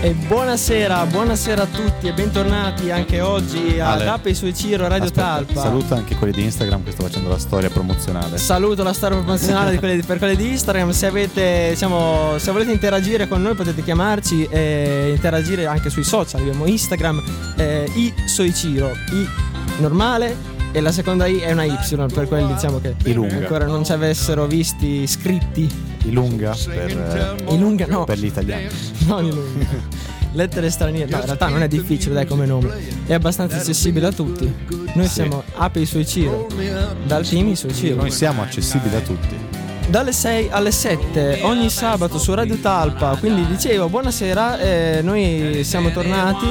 E buonasera, buonasera a tutti e bentornati anche oggi ad Ale. Ape sui Ciro Radio Aspetta, Talpa. Saluta anche quelli di Instagram che sto facendo la storia promozionale. Saluto la storia promozionale di quelli- per quelli di Instagram. Se avete, diciamo, se volete interagire con noi potete chiamarci e interagire anche sui social. Abbiamo Instagram, eh, i Soiciro, i normale e la seconda I è una Y per quelli diciamo che Ilunga. ancora non ci avessero visti iscritti. Ilunga per, eh, Ilunga no, per gli italiani. non Ilunga. Lettere straniere, no, in realtà non è difficile, dai, come nome. È abbastanza accessibile a tutti. Noi siamo Ape i suoi Ciro, dal team i suoi Ciro. Noi siamo accessibili a tutti. Dalle 6 alle 7 ogni sabato su Radio Talpa. Quindi dicevo, buonasera, eh, noi siamo tornati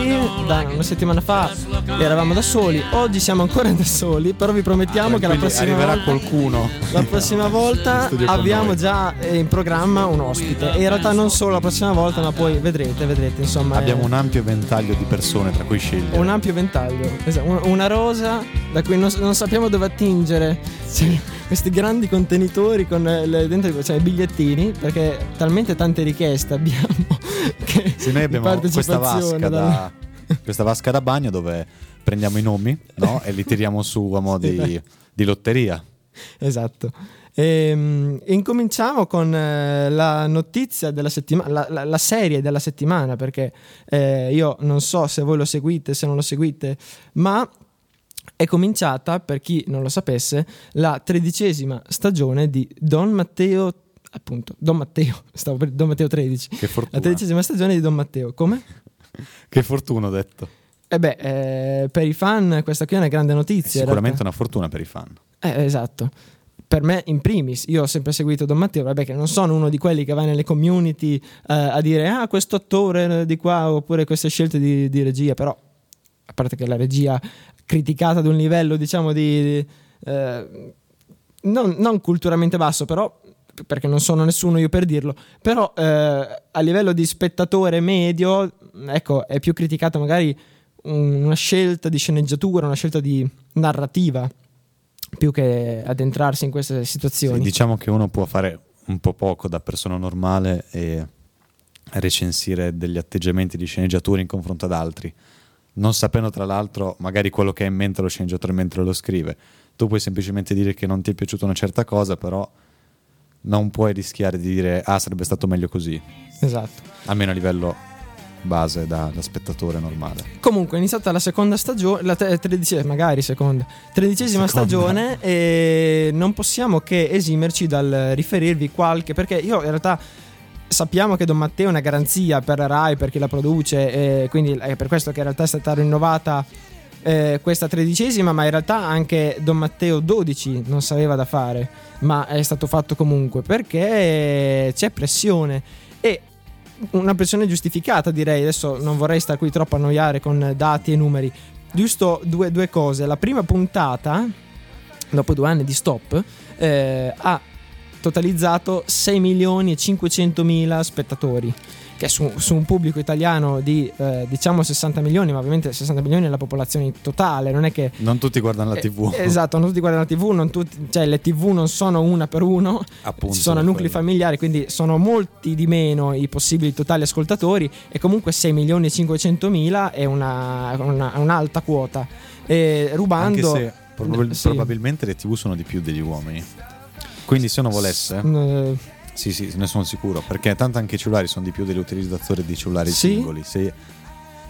da una settimana fa, eravamo da soli, oggi siamo ancora da soli, però vi promettiamo che la prossima arriverà volta... qualcuno. La prossima volta abbiamo già in programma un ospite. E in realtà non solo la prossima volta, ma poi vedrete, vedrete, insomma. Abbiamo eh, un ampio ventaglio di persone tra cui scegliere. un ampio ventaglio, esatto, un- una rosa da cui non, non sappiamo dove attingere Sì, questi grandi contenitori con eh, le- dentro cioè, i bigliettini, perché talmente tante richieste abbiamo che Sì, noi abbiamo questa vasca, da, questa vasca da bagno dove prendiamo i nomi no? e li tiriamo su a mo' di, di lotteria. Esatto. Ehm, incominciamo con eh, la notizia della settimana, la, la- la serie della settimana, perché eh, io non so se voi lo seguite, se non lo seguite, ma è cominciata, per chi non lo sapesse, la tredicesima stagione di Don Matteo, appunto, Don Matteo, stavo per Don Matteo 13. Che La fortuna. tredicesima stagione di Don Matteo, come? Che fortuna ho detto. Eh beh, eh, per i fan questa qui è una grande notizia. in Sicuramente una fortuna per i fan. Eh, esatto. Per me, in primis, io ho sempre seguito Don Matteo, vabbè che non sono uno di quelli che va nelle community eh, a dire ah, questo attore di qua oppure queste scelte di, di regia, però a parte che la regia criticata ad un livello, diciamo, di... eh, non, non culturalmente basso, però perché non sono nessuno io per dirlo, però eh, a livello di spettatore medio, ecco, è più criticata magari un- una scelta di sceneggiatura, una scelta di narrativa, più che addentrarsi in queste Sì, situazioni. diciamo che uno può fare un po' poco da persona normale e recensire degli atteggiamenti di sceneggiatura in confronto ad altri, non sapendo tra l'altro magari quello che ha in mente lo sceneggiatore mentre lo scrive. Tu puoi semplicemente dire che non ti è piaciuta una certa cosa, però non puoi rischiare di dire ah sarebbe stato meglio così, Esatto. almeno a livello base da, da spettatore normale. Comunque è iniziata la seconda stagione, la te- tredicesima, magari seconda, tredicesima Seconda. stagione e non possiamo che esimerci dal riferirvi qualche, perché io in realtà sappiamo che Don Matteo è una garanzia per la Rai, per chi la produce, quindi è per questo che in realtà è stata rinnovata eh, questa tredicesima, ma in realtà anche Don Matteo 12 non sapeva da fare, ma è stato fatto comunque perché c'è pressione e una pressione giustificata direi, adesso non vorrei stare qui troppo annoiare con dati e numeri, giusto due, due cose, la prima puntata, dopo due anni di stop, eh, ha totalizzato 6 milioni e 500 mila spettatori che su, su un pubblico italiano di eh, diciamo 60 milioni ma ovviamente 60 milioni è la popolazione totale non è che Non tutti guardano la eh, TV. esatto non tutti guardano la tv non tutti, cioè le tv non sono una per uno Appunto, ci sono nuclei quello. familiari quindi sono molti di meno i possibili totali ascoltatori e comunque 6 milioni e 500 mila è una, una- un'alta quota e rubando Anche se probabil- sì. probabilmente le TV sono di più degli uomini. Quindi se uno volesse... Eh, Sì, sì, ne sono sicuro, perché tanto anche i cellulari sono di più degli utilizzatori di cellulari Sì? singoli. Se,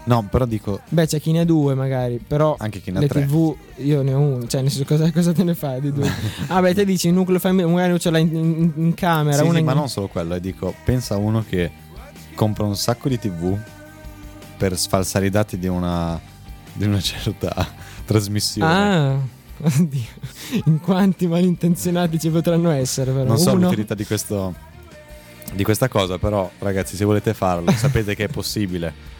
No, però dico Beh, c'è chi ne ha due magari, però anche chi ne ha le tre. TV io ne ho uno, cioè nel senso cosa, cosa te ne fai di due? ah beh, te dici il nucleo familiare, magari ce l'hai in, in- in camera, Sì, sì, in- ma non solo quello, e dico, pensa a uno che compra un sacco di TV per sfalsare i dati di una, di una certa trasmissione. Ah, oddio. In quanti malintenzionati ci potranno essere però? non so Uno? l'utilità di questo di questa cosa, però ragazzi, se volete farlo, sapete che è possibile.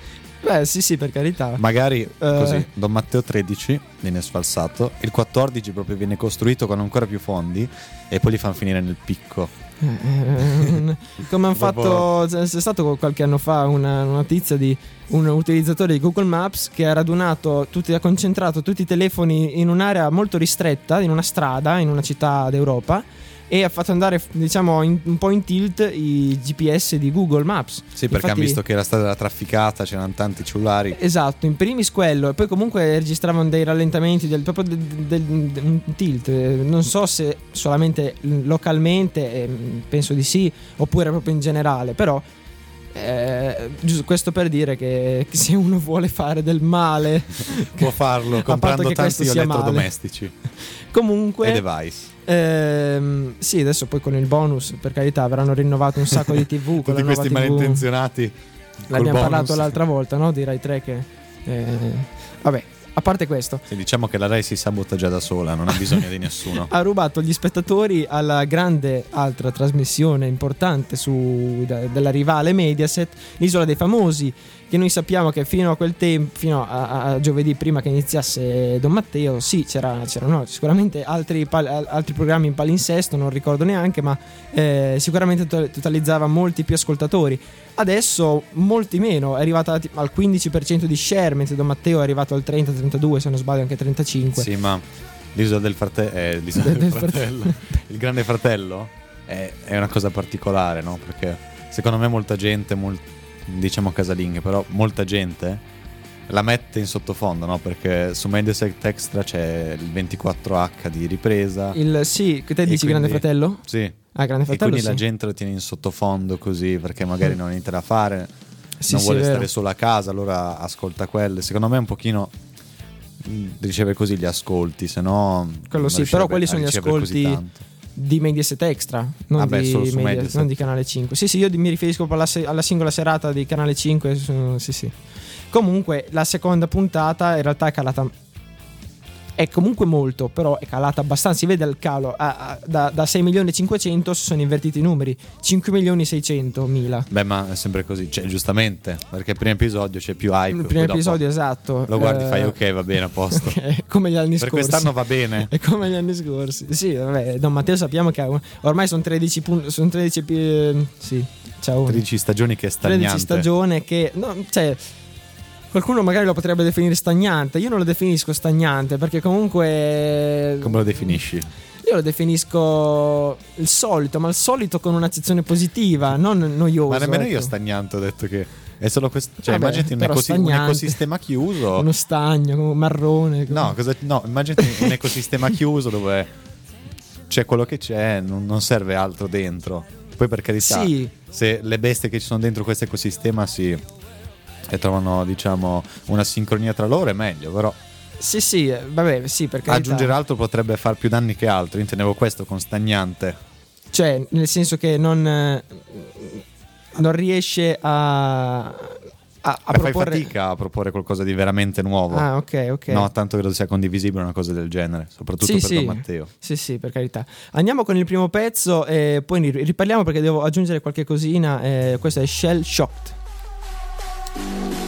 Beh, sì, sì, per carità. Magari così, Eh. Don Matteo 13 viene sfalsato, il 14 proprio viene costruito con ancora più fondi e poi li fanno finire nel picco. Eh, Come hanno fatto, c'è stato qualche anno fa una, una notizia di un utilizzatore di Google Maps che ha radunato tutti, ha concentrato tutti i telefoni in un'area molto ristretta, in una strada, in una città d'Europa e ha fatto andare, diciamo, in- un po' in tilt i GPS di Google Maps. Sì, perché Infatti- hanno visto che era trafficata, c'erano tanti cellulari. Esatto, in primis quello, e poi comunque registravano dei rallentamenti, del, proprio del, del- del- un tilt. Non so se solamente localmente, eh, penso di sì, oppure proprio in generale, però. Eh, giusto questo per dire che, se uno vuole fare del male, Può farlo comprando tanti elettrodomestici comunque. e device. ehm, sì, adesso poi con il bonus, per carità, avranno rinnovato un sacco di TV. Tutti questi TV. malintenzionati. L'abbiamo parlato l'altra volta, no? Di Rai 3 che. eh, vabbè, a parte questo. Sì, diciamo che la Rai si sabota già da sola, non ha bisogno di nessuno. ha rubato gli spettatori alla grande altra trasmissione importante su, da- della rivale Mediaset, l'Isola dei Famosi, che noi sappiamo che fino a quel tempo, fino a, a giovedì prima che iniziasse Don Matteo, sì, c'era, c'erano sicuramente altri, pal- al- altri programmi in palinsesto, non ricordo neanche, ma eh, sicuramente to- totalizzava molti più ascoltatori. Adesso molti meno, è arrivata al 15% di share, mentre Don Matteo è arrivato al 30-32, se non sbaglio anche 35. Sì, ma l'isola del, frate- eh, l'isola Del- del fratello, il grande fratello, è, è una cosa particolare, no? Perché secondo me molta gente, mol- diciamo casalinghe, però molta gente la mette in sottofondo, no? Perché su Mediaset Extra c'è il 24H di ripresa. Il, sì, che te dici Grande quindi- Fratello? Sì. Ah, Grande E Fratello quindi sì. la gente lo tiene in sottofondo così perché magari non ha niente da fare, Sì, non sì, vuole stare solo a casa, allora ascolta quelle. Secondo me un pochino mh, riceve così gli ascolti, se no Quello sì, però quelli sono gli ascolti di Mediaset Extra, non, Ah, beh, di, Media- Mediaset. non di Canale 5. Sì, sì, io mi riferisco alla, se- alla singola serata di Canale 5. su- sì, sì. Comunque, la seconda puntata in realtà è calata. È comunque molto, però è calata abbastanza. Si vede il calo. Ah, ah, da, da 6 milioni e 500 si sono invertiti i numeri: 5 milioni e 600 mila. Beh, ma è sempre così, cioè giustamente, perché il primo episodio c'è più hype. Il primo episodio, esatto. Lo guardi Eh, fai ok, va bene, a posto. ok, come gli anni per scorsi. quest'anno va bene. È come gli anni scorsi. Sì, vabbè, Don Matteo sappiamo che ormai sono 13 punti. Sono 13 pi- eh, Sì, ciao. 13 stagioni che è 13 stagnante. stagione che. No, cioè. Qualcuno magari lo potrebbe definire stagnante. Io non lo definisco stagnante perché comunque. Come lo definisci? Io lo definisco il solito, ma il solito con un'accezione positiva, non noioso. Ma nemmeno io ecco. stagnante ho detto che è solo questo. Cioè, Vabbè, immaginati un, ecosi- un ecosistema chiuso. Uno stagno, marrone. come- No, cosa- no, immaginati un ecosistema chiuso dove c'è quello che c'è, non, non serve altro dentro. Poi per carità, Sì. se le bestie che ci sono dentro questo ecosistema si e trovano, diciamo, una sincronia tra loro è meglio, però Sì, sì, eh, vabbè, sì, per carità. aggiungere altro potrebbe far più danni che altro. Intendevo questo con stagnante. Cioè, nel senso che non, non riesce a, a, a E fai proporre... fatica a proporre qualcosa di veramente nuovo. Ah, ok, ok. No, tanto credo sia condivisibile una cosa del genere, soprattutto Sì, per sì. Matteo. Sì, sì, per carità. Andiamo con il primo pezzo e poi riparliamo perché devo aggiungere qualche cosina. eh, questo è Shell Shocked. Thank you.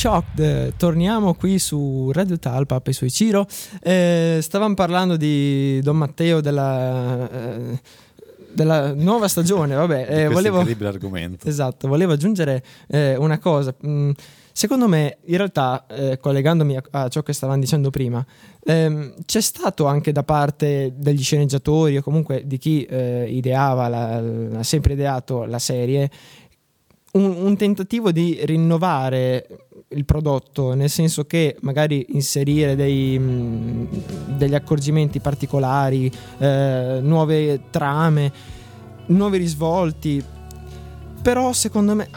Shocked, torniamo qui su Radio Talpa e sui Ciro. Eh, stavamo parlando di Don Matteo della, eh, della nuova stagione. Vabbè, eh, volevo, incredibile argomento. esatto, volevo aggiungere eh, una cosa. Mm, secondo me, in realtà, eh, collegandomi a, a ciò che stavamo dicendo prima, ehm, c'è stato anche da parte degli sceneggiatori o comunque di chi eh, ideava, ha sempre ideato la serie, un, un tentativo di rinnovare il prodotto, nel senso che magari inserire dei, mh, degli accorgimenti particolari, eh, nuove trame, nuovi risvolti. Però secondo me,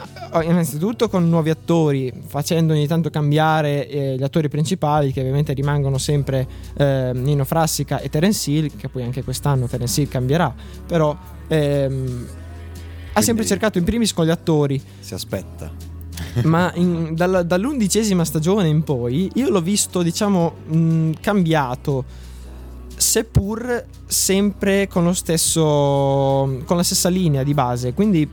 innanzitutto con nuovi attori, facendo ogni tanto cambiare eh, gli attori principali, che ovviamente rimangono sempre eh, Nino Frassica e Terence Hill, che poi anche quest'anno Terence Hill cambierà, però ehm, ha sempre cercato in primis con gli attori Si aspetta. Ma in- dalla- dall'undicesima stagione in poi io l'ho visto, diciamo, mh, cambiato, seppur sempre con lo stesso, con la stessa linea di base. Quindi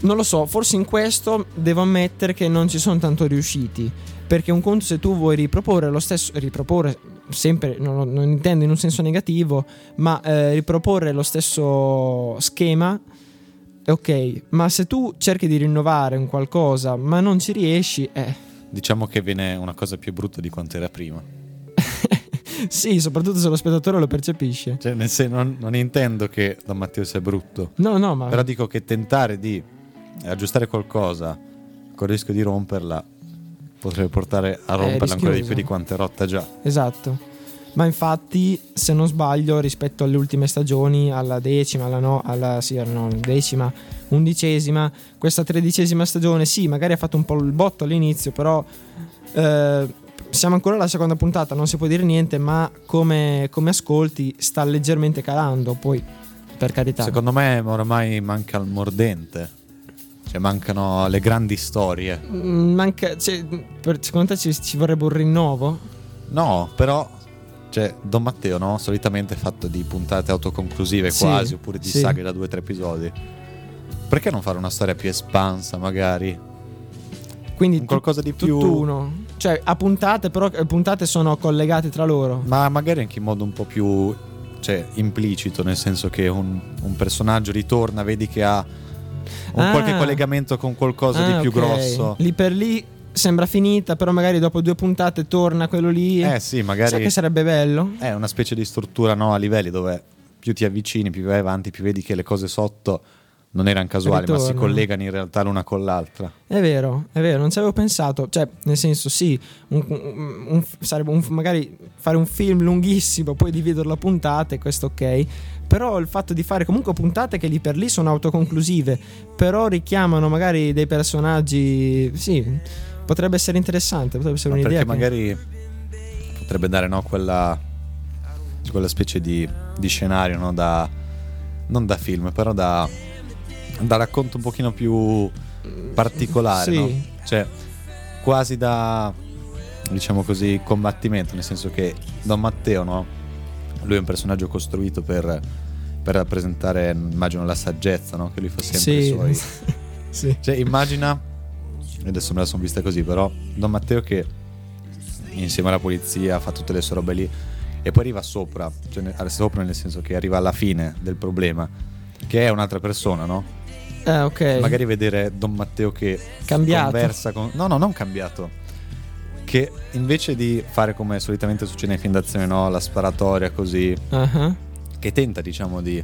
non lo so, forse in questo devo ammettere che non ci sono tanto riusciti. Perché un conto se tu vuoi riproporre lo stesso, riproporre sempre, non, non intendo in un senso negativo, ma eh, riproporre lo stesso schema ok, ma se tu cerchi di rinnovare un qualcosa ma non ci riesci, eh. Diciamo che viene una cosa più brutta di quanto era prima. sì, soprattutto se lo spettatore lo percepisce. Cioè, nel senso, non, non intendo che Don Matteo sia brutto. No, no, ma Però dico che tentare di aggiustare qualcosa con il rischio di romperla potrebbe portare a romperla ancora di più di quanto è rotta già. esatto. Ma infatti, se non sbaglio, rispetto alle ultime stagioni, alla decima, alla no, alla sì, no, decima, undicesima, questa tredicesima stagione, sì, magari ha fatto un po' il botto all'inizio, però eh, siamo ancora alla seconda puntata, non si può dire niente, ma come, come ascolti sta leggermente calando, poi per carità. Secondo me ormai manca il mordente. Cioè mancano le grandi storie. Mm, Manca, cioè, per- secondo te ci, ci vorrebbe un rinnovo? No, però cioè, Don Matteo, no? Solitamente è fatto di puntate autoconclusive Sì, quasi, oppure di sì. saghe da due o tre episodi. Perché non fare una storia più espansa, magari? Quindi Un qualcosa di più- tutt'uno. Cioè, a puntate, però le puntate sono collegate tra loro. Ma magari anche in modo un po' più cioè, implicito, nel senso che un, un personaggio ritorna, vedi che ha un Ah. qualche collegamento con qualcosa Ah, di più ok. grosso. Lì per lì sembra finita, però magari dopo due puntate torna quello lì. Eh sì, magari Sai che sarebbe bello? è una specie di struttura no, a livelli dove più ti avvicini, più vai avanti, più vedi che le cose sotto non erano casuali, ma si collegano in realtà l'una con l'altra. È vero, è vero, non ci avevo pensato. Cioè, nel senso, sì, un- un- sarebbe un- magari fare un film lunghissimo, poi dividerlo a puntate, questo ok. Però il fatto di fare comunque puntate che lì per lì sono autoconclusive, però richiamano magari dei personaggi. Sì, potrebbe essere interessante, potrebbe essere Ma un'idea. perché che- magari potrebbe dare no, quella, quella specie di, di scenario no, da non da film, però da, da racconto un pochino più particolare, Sì. no? cioè quasi da diciamo così combattimento, nel senso che Don Matteo, no? lui è un personaggio costruito per, per rappresentare, immagino, la saggezza no? che lui fa sempre Sì, i suoi sì. cioè, immagina, adesso me la sono vista così, però Don Matteo che insieme alla polizia fa tutte le sue robe lì e poi arriva sopra, cioè sopra nel senso che arriva alla fine del problema, che è un'altra persona, no? Eh, ok. Magari vedere Don Matteo che Cambiato. conversa con... No, no, non cambiato. Che invece di fare come solitamente succede nei film d'azione, no? La sparatoria così, Ah, che tenta diciamo di,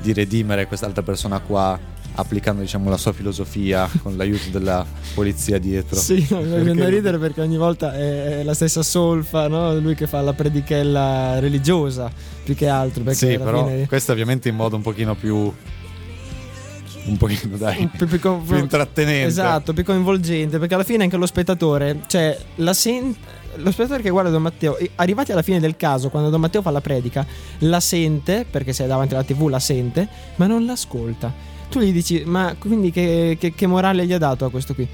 di redimere quest'altra persona qua applicando diciamo la sua filosofia con l'aiuto della polizia dietro Sì, no, mi viene da ridere perché ogni volta è la stessa solfa, no? Lui che fa la predichella religiosa più che altro. Sì però fine- questo ovviamente in modo un pochino più un pochino dai più, più co- più intrattenente Esatto, più coinvolgente, perché alla fine anche lo spettatore, cioè la sen- lo spettatore che guarda Don Matteo, arrivati alla fine del caso, quando Don Matteo fa la predica, la sente, perché se è davanti alla TV la sente, ma non l'ascolta. Tu gli dici, ma quindi che, che- che morale gli ha dato a questo qui?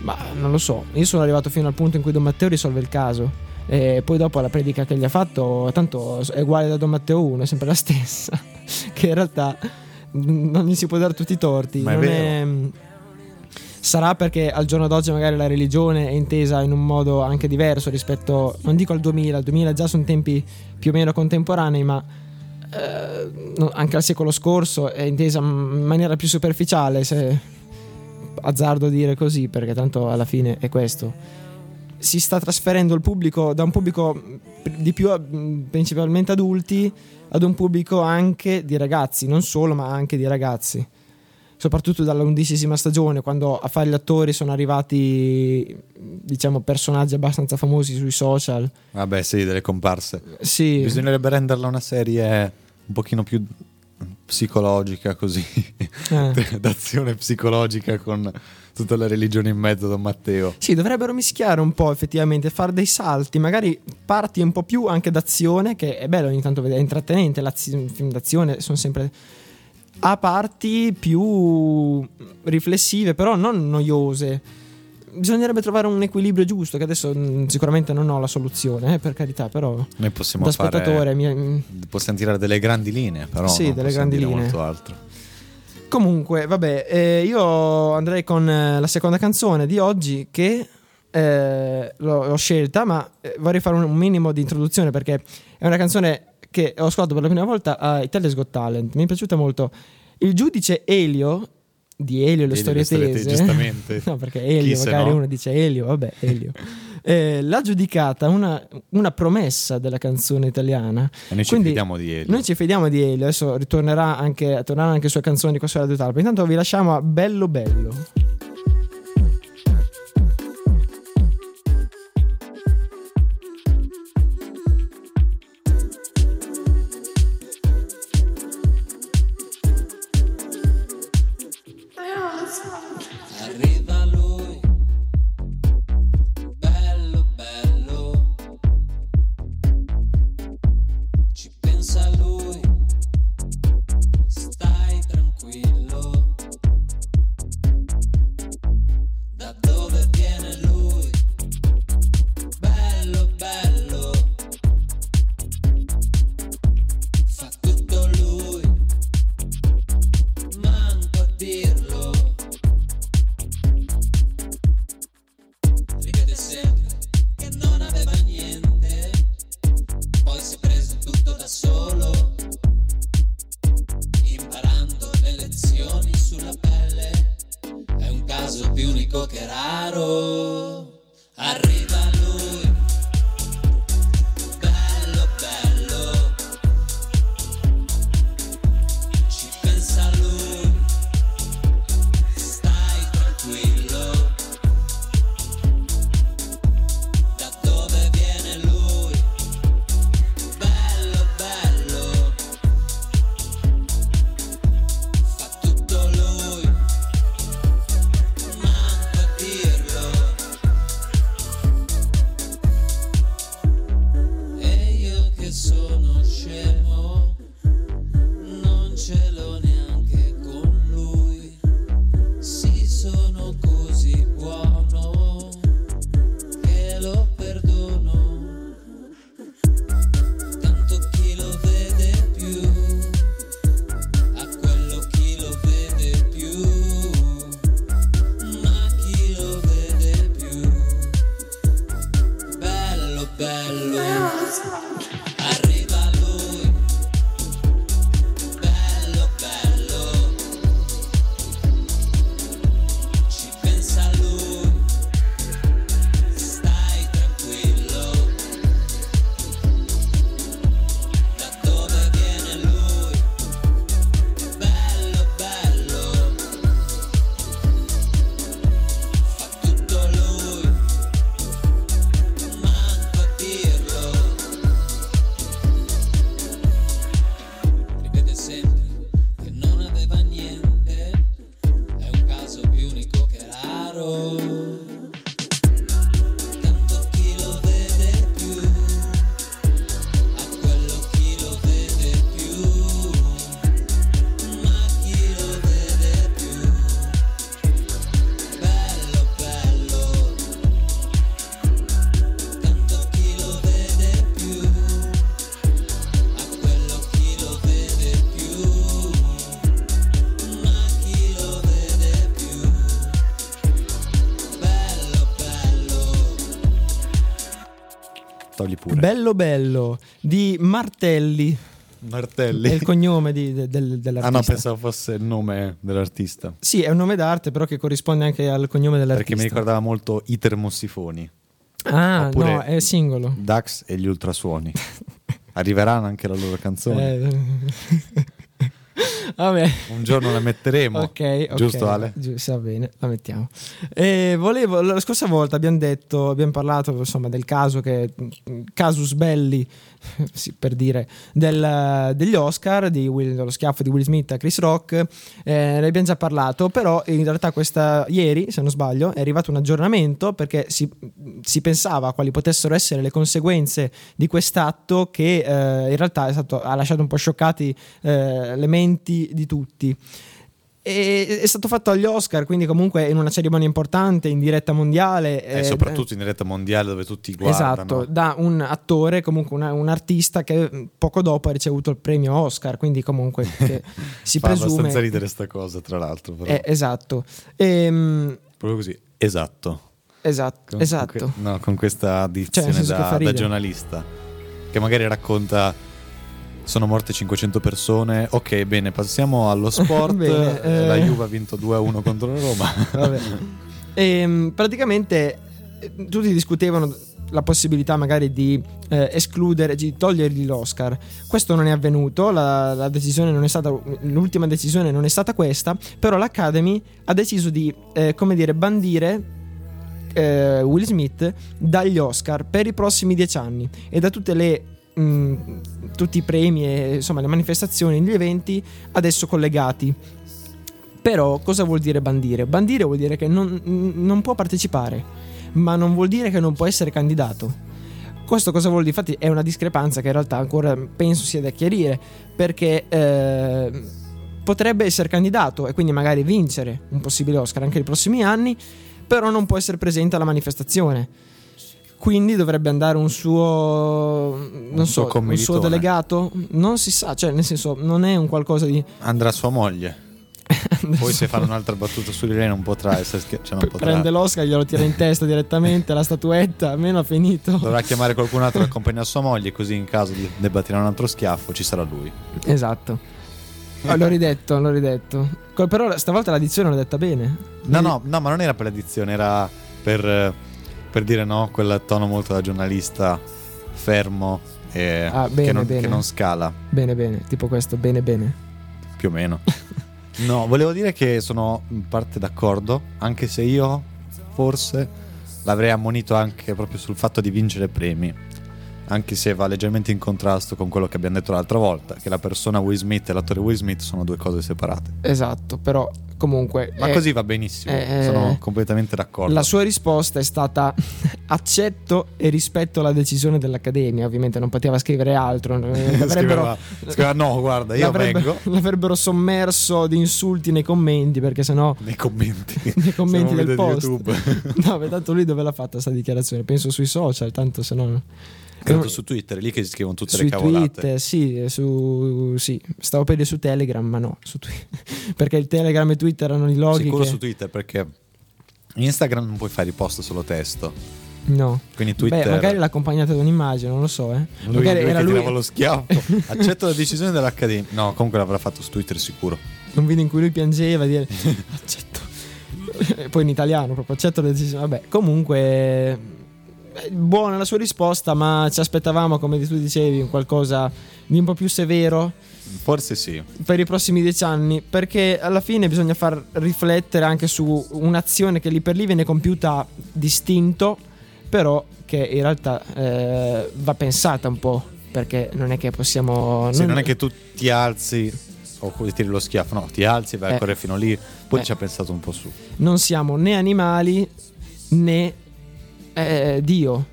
Ma non lo so, io sono arrivato fino al punto in cui Don Matteo risolve il caso. E poi dopo la predica che gli ha fatto, tanto è uguale da Don Matteo 1, è sempre la stessa. che in realtà non gli si può dare tutti i torti. Ma è vero. Sarà perché al giorno d'oggi magari la religione è intesa in un modo anche diverso rispetto, non dico al 2000, al 2000 già sono tempi più o meno contemporanei, ma eh, anche al secolo scorso è intesa in maniera più superficiale, se azzardo dire così, perché tanto alla fine è questo. Si sta trasferendo il pubblico da un pubblico di più principalmente adulti ad un pubblico anche di ragazzi, non solo, ma anche di ragazzi soprattutto dalla undicesima stagione, quando a fare gli attori sono arrivati, diciamo, personaggi abbastanza famosi sui social. vabbè sì delle comparse Sì, bisognerebbe renderla una serie un pochino più psicologica così Eh. d'azione psicologica con tutta la religione in mezzo Don Matteo sì, dovrebbero mischiare un po' effettivamente, fare dei salti, magari parti un po' più anche d'azione, che è bello ogni tanto vedere, è intrattenente, i film d'azione sono sempre... a parti più riflessive, però non noiose. Bisognerebbe trovare un equilibrio giusto, che adesso mm, sicuramente non ho la soluzione, eh, per carità, però... noi possiamo da fare spettatore mi- possiamo tirare delle grandi linee però Sì, delle grandi linee. molto altro Comunque, vabbè, eh, io andrei con eh, la seconda canzone di oggi che eh, l'ho, l'ho scelta, ma eh, vorrei fare un, un minimo di introduzione perché è una canzone che ho ascoltato per la prima volta a Italia's Got Talent. Mi è piaciuta molto. Il giudice Elio di Elio le storie tese. giustamente. no, perché Elio, Chi magari no? uno dice Elio, vabbè, Elio. Eh, l'ha giudicata una, una promessa della canzone italiana. e noi ci Quindi, fidiamo di Elio Noi ci fidiamo di Elio, adesso ritornerà anche, torneranno anche sue canzoni di questo Radio Talpa. Intanto vi lasciamo a Bello Bello. so Bello bello di Martelli, Martelli. è il cognome di- de- Ah dell'artista. no, pensavo fosse il nome dell'artista. Sì, è un nome d'arte, però che corrisponde anche al cognome dell'artista. Perché mi ricordava molto i termosifoni. Ah, Oppure- no, è singolo. Dax e gli ultrasuoni. Arriveranno anche la loro canzone. Eh. Un giorno la metteremo. Ok. Giusto Ale? Giusto, va bene, la mettiamo. E volevo, la scorsa volta abbiamo detto, abbiamo parlato insomma del caso che, casus belli, sì, per dire, del- degli Oscar, di Will- dello schiaffo di Will Smith a Chris Rock, eh, ne abbiamo già parlato, però in realtà questa, ieri, se non sbaglio, è arrivato un aggiornamento perché si, si pensava quali potessero essere le conseguenze di quest'atto che eh, in realtà è stato- ha lasciato un po' scioccati eh, le menti di tutti. E- è stato fatto agli Oscar, quindi comunque in una cerimonia importante, in diretta mondiale. E eh, soprattutto in diretta mondiale dove tutti guardano. Esatto, da un attore, comunque una- un artista che poco dopo ha ricevuto il premio Oscar, quindi comunque si Fa presume... abbastanza ridere sta cosa, tra l'altro. Eh, esatto, Ehm, Proprio così. Esatto. esatto, Con- esatto. con que- no, con questa dizione senso che fa da, da giornalista che magari racconta sono morte 500 persone. Ok, bene, passiamo allo sport. Bene, Eh, La eh. Juve ha vinto 2-1 contro la Roma. Vabbè. Ehm, praticamente eh, tutti discutevano la possibilità magari di eh, escludere, di togliergli l'Oscar. Questo non è avvenuto, la, la decisione non è stata, l'ultima decisione non è stata questa, però l'Academy ha deciso di, eh, come dire, bandire eh, Will Smith dagli Oscar per i prossimi dieci anni e da tutte le mh, tutti i premi e insomma le manifestazioni, gli eventi adesso collegati. Però cosa vuol dire bandire? Bandire vuol dire che non, non può partecipare, ma non vuol dire che non può essere candidato. Questo cosa vuol dire? Infatti è una discrepanza che in realtà ancora penso sia da chiarire, perché eh, potrebbe essere candidato e quindi magari vincere un possibile Oscar anche nei prossimi anni, però non può essere presente alla manifestazione. Quindi dovrebbe andare un suo, non suo so, un suo delegato? Non si sa, cioè nel senso non è un qualcosa di... Andrà sua moglie. Poi se fanno un'altra battuta su di lei non potrà essere scher- cioè non potrà. prende l'Oscar, glielo tira in testa direttamente, la statuetta, almeno ha finito. Dovrà chiamare qualcun altro che accompagna sua moglie, così in caso debba tirare un altro schiaffo ci sarà lui. Esatto. Oh, l'ho ridetto, l'ho ridetto. Però stavolta la dizione l'ho detta bene. No, no, no, ma non era per l'edizione, era per, eh, per dire no, quel tono molto da giornalista fermo e Ah, bene, che, non, bene. che non scala, Bene, bene, tipo questo, bene, bene. più o meno. No, volevo dire che sono in parte d'accordo, anche se io forse l'avrei ammonito anche proprio sul fatto di vincere premi. Anche se va leggermente in contrasto con quello che abbiamo detto l'altra volta, che la persona Will Smith e l'attore Will Smith sono due cose separate. Esatto, però comunque... Ma eh, così va benissimo, eh, sono completamente d'accordo. La sua risposta è stata accetto e rispetto la decisione dell'Accademia. Ovviamente non poteva scrivere altro. eh, Scriveva, scriveva, no, guarda, io l'avrebbero- vengo l'avrebbero sommerso di insulti nei commenti perché sennò nei commenti, nei commenti del post. YouTube. no, beh, tanto lui dove l'ha fatta sta dichiarazione? Penso sui social, tanto se no. Credo su Twitter, lì che si scrivono tutte Sui le cavolate. tweet, sì, su, sì, stavo per dire su Telegram, ma no, su Twi- perché il Telegram e Twitter erano i loghi Sicuro che... su Twitter perché Instagram non puoi fare i post solo testo. No. Quindi Twitter Beh, magari l'ha accompagnata da un'immagine, non lo so, eh. lui, magari lui era lui lo schiaffo. Accetto la decisione dell'Accademia. No, comunque l'avrà fatto su Twitter sicuro. un video in cui lui piangeva dire accetto. Poi in italiano proprio accetto la decisione. Vabbè, comunque buona la sua risposta, ma ci aspettavamo, come tu dicevi, un qualcosa di un po' più severo Forse sì. per i prossimi dieci anni, perché alla fine bisogna far riflettere anche su un'azione che lì per lì viene compiuta distinto, però che in realtà eh, va pensata un po', perché non è che possiamo... Sì, non è che tu ti alzi o come tiri lo schiaffo, no, ti alzi, vai Eh. a correre fino lì. Poi Eh. ci ha pensato un po' su. non siamo né animali né eh, Dio.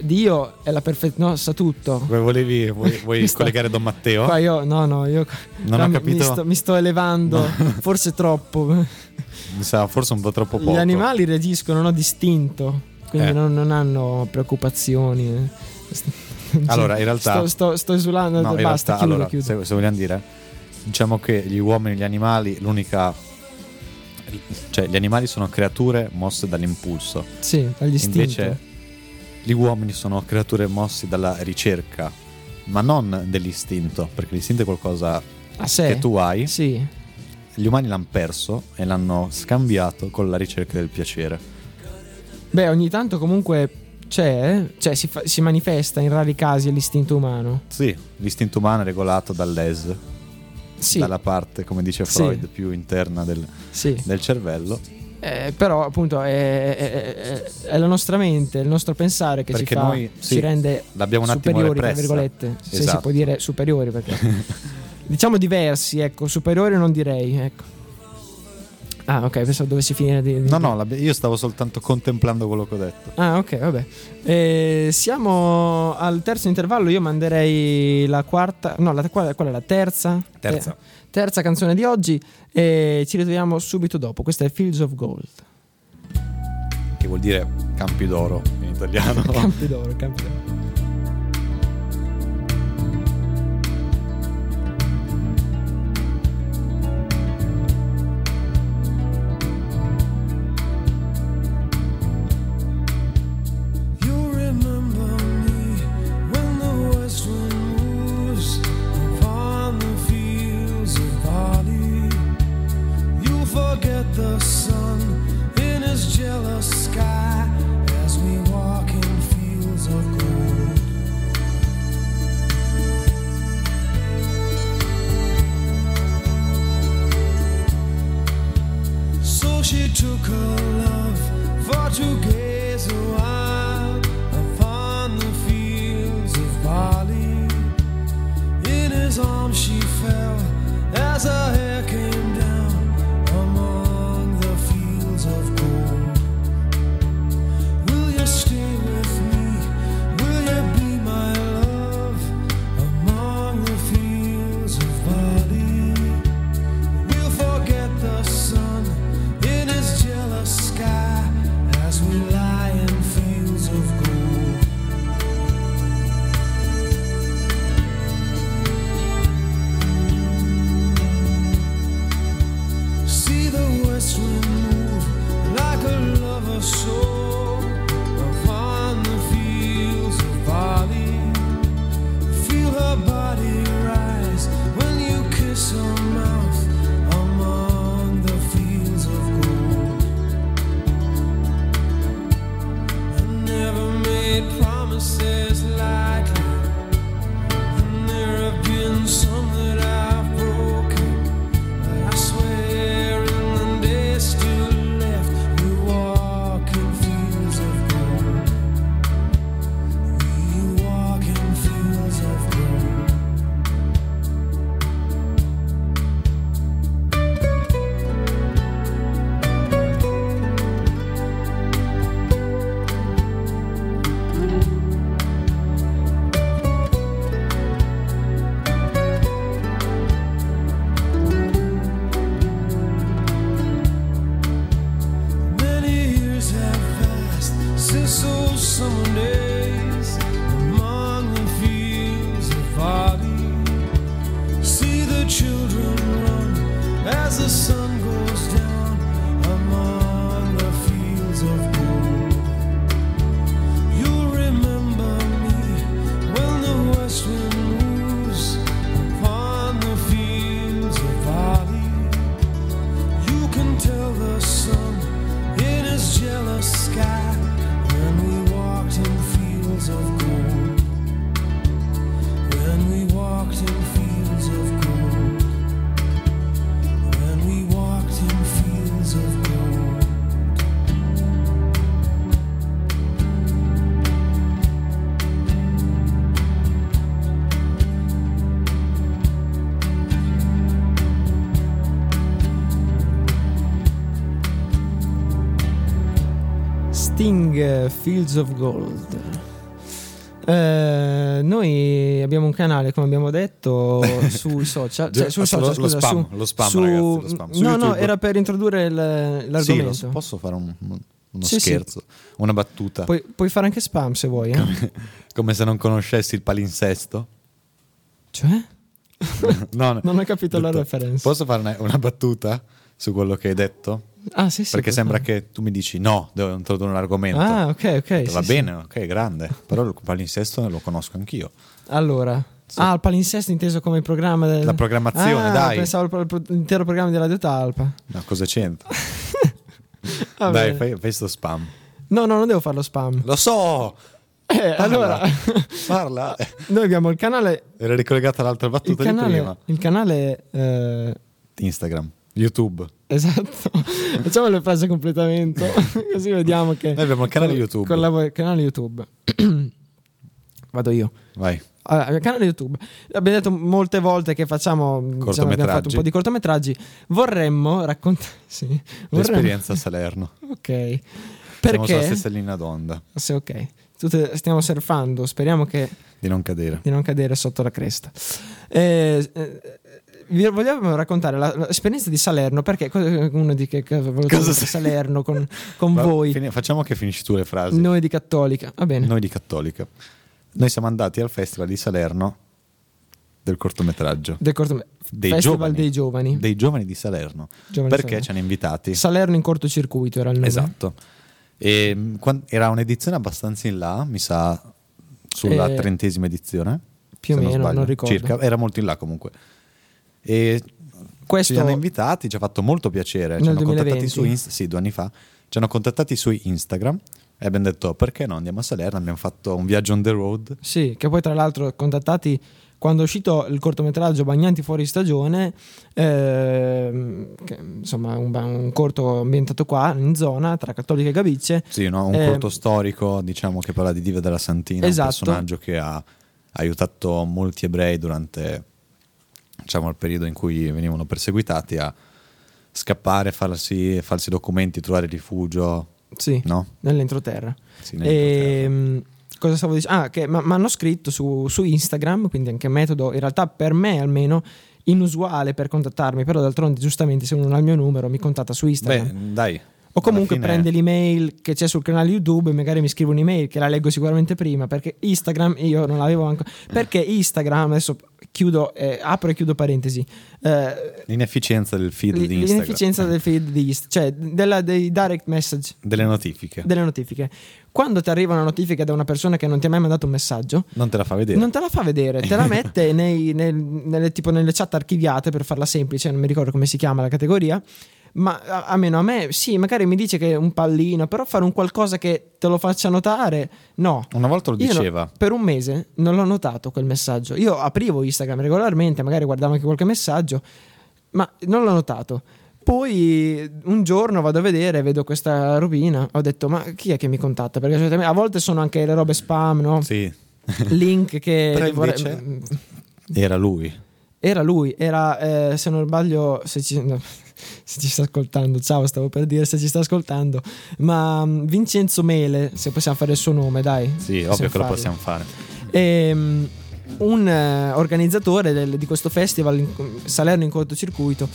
Dio è la perfezione, no, sa tutto. Vuoi, volevi, vuoi, vuoi collegare Don Matteo? Qua io, no, no, io Non ho capito. Mi sto, mi sto elevando, forse troppo. Mi sa forse un po' troppo poco. Gli animali reagiscono no, distinto, quindi Eh. non, non hanno preoccupazioni. Allora, in realtà- sto, sto, sto esulando, No, basta, realtà, chiudo, allora, chiudo. Se, se vogliamo dire, diciamo che gli uomini e gli animali, l'unica. Cioè, gli animali sono creature mosse dall'impulso. Sì, dagli istinti. Invece, gli uomini sono creature mosse dalla ricerca, ma non dell'istinto, perché l'istinto è qualcosa a sé. che tu hai. Sì, Gli umani l'hanno perso e l'hanno scambiato con la ricerca del piacere. beh, ogni tanto comunque c'è, eh? cioè si, fa- si manifesta in rari casi l'istinto umano. Sì, l'istinto umano è regolato dall'ES, Sì, dalla parte, come dice Sì. Freud, più interna del, sì. del cervello. Eh, però appunto è, è- è- è la nostra mente, il nostro pensare che Perché ci, fa, noi, ci sì, rende un attimo superiori, tra virgolette. Se si Esatto. può dire superiori perché... diciamo diversi, ecco, superiori non direi, ecco. Ah, ok, pensavo dovessi finire di... di- No, no, io stavo soltanto contemplando quello che ho detto. Ah, ok, vabbè. Eh, siamo al terzo intervallo. Io manderei la quarta. No, la, qual, qual è la terza? Terza. Eh, terza canzone di oggi. E ci ritroviamo subito dopo. Questa è Fields of Gold. Che vuol dire campi d'oro in italiano. Campi d'oro, campi d'oro. Sting eh, Fields of Gold. Eh, noi abbiamo un canale, come abbiamo detto, sui social. Cioè, sui Lo- social, lo scusa, spam, su- lo spam, su- ragazzi, lo spam. Su no, no, YouTube. era per introdurre Sì, l'argomento. lo so, posso fare un- uno Sì, sì. scherzo, una battuta. Puoi, puoi fare anche spam se vuoi. eh? Come se non conoscessi il palinsesto. Cioè? No, no. Non ho capito la Detto, referenza. Posso fare una, una battuta su quello che hai detto? Ah, sì, sì. Perché sembra fare. che tu mi dici no, devo introdurre un argomento. Ah, ok, ok. Va sì, bene, ok, grande. Però il palinsesto lo conosco anch'io. Allora. Ah, il palinsesto inteso come il programma del... La programmazione, Ah, dai. pensavo al pro- pro- l'intero programma di Radio Talpa. No, cosa c'entra? Dai, bene. fai, fai sto spam. No, no, non devo farlo spam. Lo so! Eh, allora, Parla. noi abbiamo il canale... Era ricollegata all'altra Il battuta di canale... prima. Il canale... eh, Instagram, YouTube. esatto. Facciamo le frasi completamento. Così vediamo che... Noi abbiamo il canale YouTube. Collabo- il canale YouTube. Vado io. Vai. Allora, il canale YouTube. Abbiamo detto molte volte che facciamo. Diciamo, abbiamo fatto un po' di cortometraggi. Vorremmo raccontare. Sì, vorremmo- L'esperienza a Salerno. Ok. Siamo Perché? sulla stessa linea d'onda. Sì, ok. Tutte- stiamo surfando. Speriamo che Di non cadere. di non cadere sotto la cresta. Eh, eh, vi vogliamo raccontare la- l'esperienza di Salerno perché uno di che cosa volevo? Salerno con, con Va, voi, fini- facciamo che finisci tu le frasi. noi di Cattolica. Va bene. Noi di Cattolica. Noi siamo andati al Festival di Salerno del cortometraggio. Del cortome- Dei Festival giovani. dei giovani. Dei giovani di Salerno. Giovani perché Salerno. ci hanno invitati. Salerno in cortocircuito era il nome. Esatto. E, era un'edizione abbastanza in là, mi sa, sulla Eh, trentesima edizione. più o meno, sbaglio. non ricordo. Circa, era molto in là comunque. E Questo ci hanno invitati, ci ha fatto molto piacere. Ci hanno contattati 2020? su Inst- sì, due anni fa. Ci hanno contattati su Instagram e abbiamo detto perché no, andiamo a Salerno, abbiamo fatto un viaggio on the road. Sì, che poi tra l'altro contattati quando è uscito il cortometraggio Bagnanti fuori stagione, ehm, che, insomma un, un corto ambientato qua in zona tra Cattolica e Gabicce. Sì, no? un Eh, corto storico, diciamo, che parla di Diva della Santina, Esatto. un personaggio che ha aiutato molti ebrei durante diciamo, il periodo in cui venivano perseguitati a scappare, farsi, farsi documenti, trovare rifugio. Sì, No? nell'entroterra. Sì, nell'entroterra. Ehm, cosa stavo dicendo? Ah, che mi hanno scritto su, su Instagram, quindi anche metodo, in realtà per me almeno, inusuale per contattarmi, però d'altronde giustamente se uno non ha il mio numero mi contatta su Instagram. Beh, dai. O comunque fine- prende l'email che c'è sul canale YouTube e magari mi scrive un'email che la leggo sicuramente prima perché Instagram io non l'avevo ancora. Perché Instagram, adesso chiudo, eh, apro e chiudo parentesi, eh, L'inefficienza del feed l- di Instagram. l'inefficienza del feed di Inst- cioè della- dei direct message, Delle notifiche. delle notifiche. Quando ti arriva una notifica da una persona che non ti ha mai mandato un messaggio, Non te la fa vedere. non te la fa vedere, te la mette nei- nel- nelle, tipo nelle chat archiviate per farla semplice, non mi ricordo come si chiama la categoria. Ma a- almeno a me, sì, magari mi dice che è un pallino, però fare un qualcosa che te lo faccia notare, no. Una volta lo Io no- diceva. per un mese non l'ho notato quel messaggio. Io aprivo Instagram regolarmente, magari guardavo anche qualche messaggio, ma non l'ho notato. Poi un giorno vado a vedere, vedo questa robina, ho detto ma chi è che mi contatta? Perché a volte sono anche le robe spam, no? Sì. Link che... Vorrei- invece- Era lui. Era lui, era eh, se non sbaglio, se ci, se ci sta ascoltando, ciao, stavo per dire se ci sta ascoltando, ma mm, Vincenzo Mele, se possiamo fare il suo nome, dai. Sì, ovvio che lo possiamo fare. Ehm, un eh, organizzatore del- di questo festival in, Salerno in cortocircuito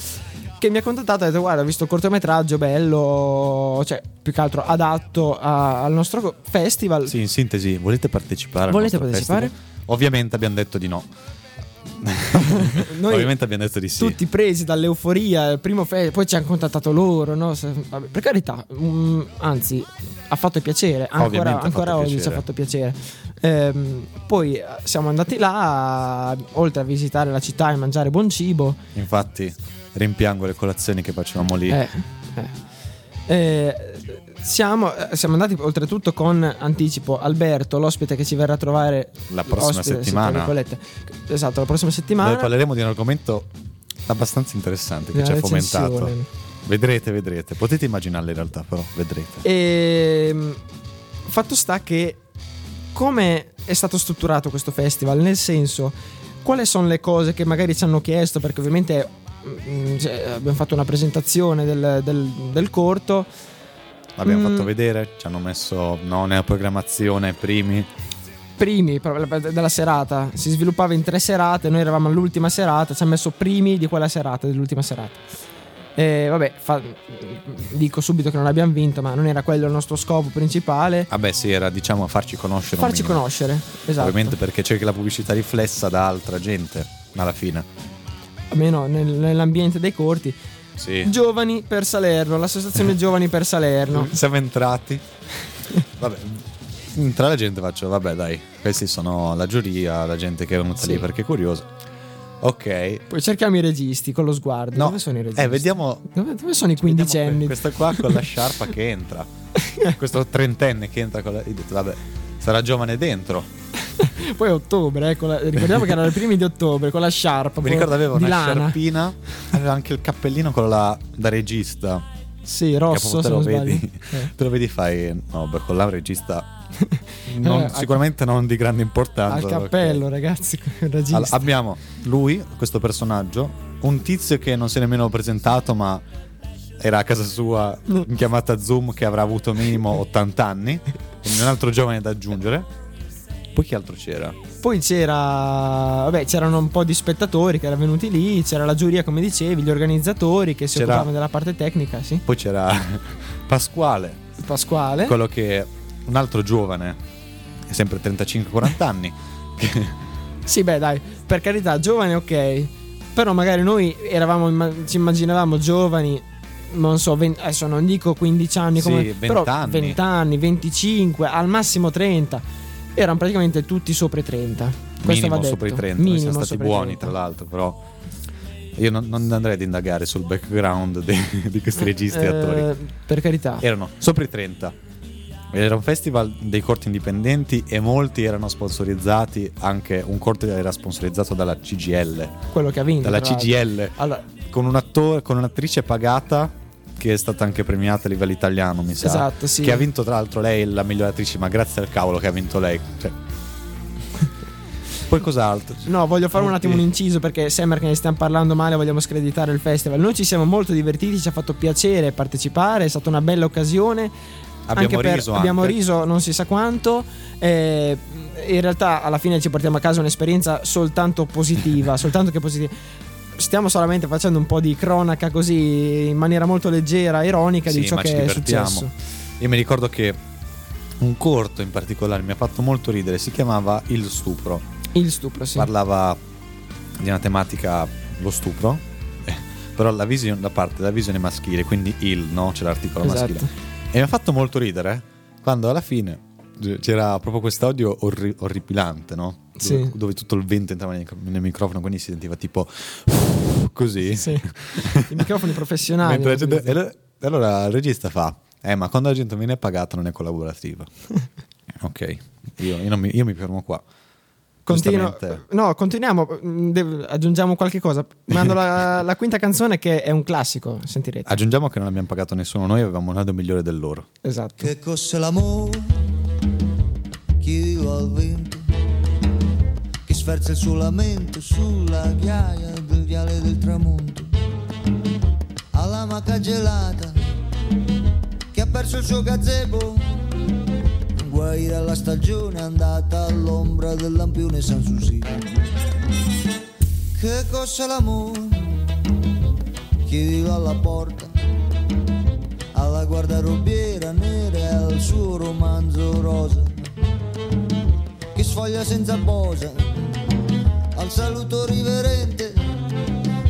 che mi ha contattato e ha detto guarda ho visto il cortometraggio bello cioè più che altro adatto a- al nostro festival Sì, in sintesi, volete partecipare? Volete partecipare? festival? Ovviamente abbiamo detto di no. Noi- Ovviamente abbiamo detto di sì. tutti presi dall'euforia, il primo fe- poi ci hanno contattato loro, no? Vabbè, per carità, mm, anzi, ha fatto piacere, ancora, ancora fatto oggi ci piacere. ha fatto piacere. Ehm, poi eh, siamo andati là, oltre a visitare la città e mangiare buon cibo, Infatti, rimpiango le colazioni che facevamo lì. eh, eh. Eh, siamo, eh, siamo andati oltretutto con anticipo Alberto, l'ospite che ci verrà a trovare La prossima ospite, settimana. Esatto, la prossima settimana. Dove parleremo di un argomento abbastanza interessante che ci ha fomentato. Vedrete, vedrete. Potete immaginarlo in realtà, però vedrete. E Ehm, fatto sta che come è stato strutturato questo festival, nel senso quali sono le cose che magari ci hanno chiesto, perché ovviamente mm, cioè, abbiamo fatto una presentazione del, del- del corto L'abbiamo Mm. fatto vedere, ci hanno messo no, nella programmazione primi. primi proprio della serata. Si sviluppava in tre serate, noi eravamo all'ultima serata, ci hanno messo primi di quella serata, dell'ultima serata. E vabbè, fa- dico subito che non abbiamo vinto, ma non era quello il nostro scopo principale. Vabbè, sì, era diciamo farci conoscere. Farci conoscere, esatto. Ovviamente perché c'è che la pubblicità riflessa da altra gente alla fine. Almeno nel- nell'ambiente dei corti. Sì. Giovani per Salerno, l'associazione Giovani per Salerno. Siamo entrati. Vabbè, tra la gente faccio, vabbè dai, questi sono la giuria, la gente che è venuta Sì. lì perché è curiosa. Ok. Poi cerchiamo i registi con lo sguardo. No, Dove sono i registi? eh, vediamo Dove, dove sono i quindicenni? que- Questa qua con la sciarpa che entra. Questo trentenne che entra con la. Vabbè, sarà giovane dentro. Poi ottobre, eh, con la- ricordiamo che erano i primi di ottobre con la sciarpa. Mi ricordo aveva una lana. sciarpina, aveva anche il cappellino con la da regista. Sì, rosso, te lo vedi. Eh. te lo vedi fai no, beh, con la regista non- Eh, sicuramente non di grande importanza. Al cappello, ragazzi, il regista. Allora, abbiamo lui, questo personaggio, un tizio che non si è nemmeno presentato, ma era a casa sua in chiamata Zoom che avrà avuto minimo 80 anni, quindi un altro giovane da aggiungere. Poi chi altro c'era? Poi c'era, vabbè, c'erano un po' di spettatori che erano venuti lì, c'era la giuria, come dicevi, gli organizzatori che si C'era- occupavano della parte tecnica, sì. Poi c'era Pasquale, Pasquale. quello che un altro giovane, è sempre 35-40 anni. che- Sì, beh, dai, per carità, giovane, ok. Però magari noi eravamo, ci immaginavamo giovani, non so, ven- adesso non dico 15 anni, come, Sì, 20 però anni. 20 anni, 25, al massimo 30. Erano praticamente tutti sopra i 30. Questo minimo sopra i 30, noi Minimo siamo stati buoni 30. tra l'altro, però io non, non andrei ad indagare sul background de- di questi registi e Eh, attori. Per carità. Erano sopra i 30. Era un festival dei corti indipendenti e molti erano sponsorizzati, anche un corto era sponsorizzato dalla CGL, quello che ha vinto. dalla. CGL, Allora, con un attore, con un'attrice pagata che è stata anche premiata a livello italiano, mi sa. Esatto, sì. Che ha vinto tra l'altro lei la migliore attrice, ma grazie al cavolo che ha vinto lei. Cioè. Poi cos'altro? no, voglio fare un attimo un inciso perché sembra che ne stiamo parlando male, vogliamo screditare il festival. Noi ci siamo molto divertiti, ci ha fatto piacere partecipare, è stata una bella occasione. Abbiamo anche per- riso abbiamo anche. riso non si sa quanto. eh, in realtà alla fine ci portiamo a casa un'esperienza soltanto positiva, soltanto che positiva. Stiamo solamente facendo un po' di cronaca così in maniera molto leggera, ironica di Sì, ciò ma ci che è successo. Io mi ricordo che un corto in particolare mi ha fatto molto ridere, si chiamava Il stupro. Il stupro, sì. Parlava di una tematica, lo stupro, eh, però la, visione, la parte della visione maschile, quindi il, no? C'è l'articolo Esatto. maschile. E mi ha fatto molto ridere eh, quando alla fine c'era proprio quest'audio orri- orripilante, no? Dove, Sì. dove tutto il vento entrava nel, nel microfono, quindi si sentiva tipo così. Sì. I microfoni professionali. Gente- e lo- allora il regista fa: Eh, ma quando la gente viene pagata non è collaborativa. ok, io, io non mi, io mi fermo qua. Continuo- Giustamente. no, continuiamo. mm, aggiungiamo qualche cosa. Mando la, la quinta canzone che è un classico. Sentirete. Aggiungiamo che non abbiamo pagato nessuno, noi avevamo un audio migliore del loro. Esatto. Che cos'è l'amore? Chiedilo al vento sferza il suo lamento sulla ghiaia del viale del tramonto. Alla maca gelata che ha perso il suo gazebo. Guai dalla stagione andata all'ombra del lampione San Susì. Che cos'è l'amore? Chiedilo alla porta alla guardarobiera nera e al suo romanzo rosa che sfoglia senza posa al saluto riverente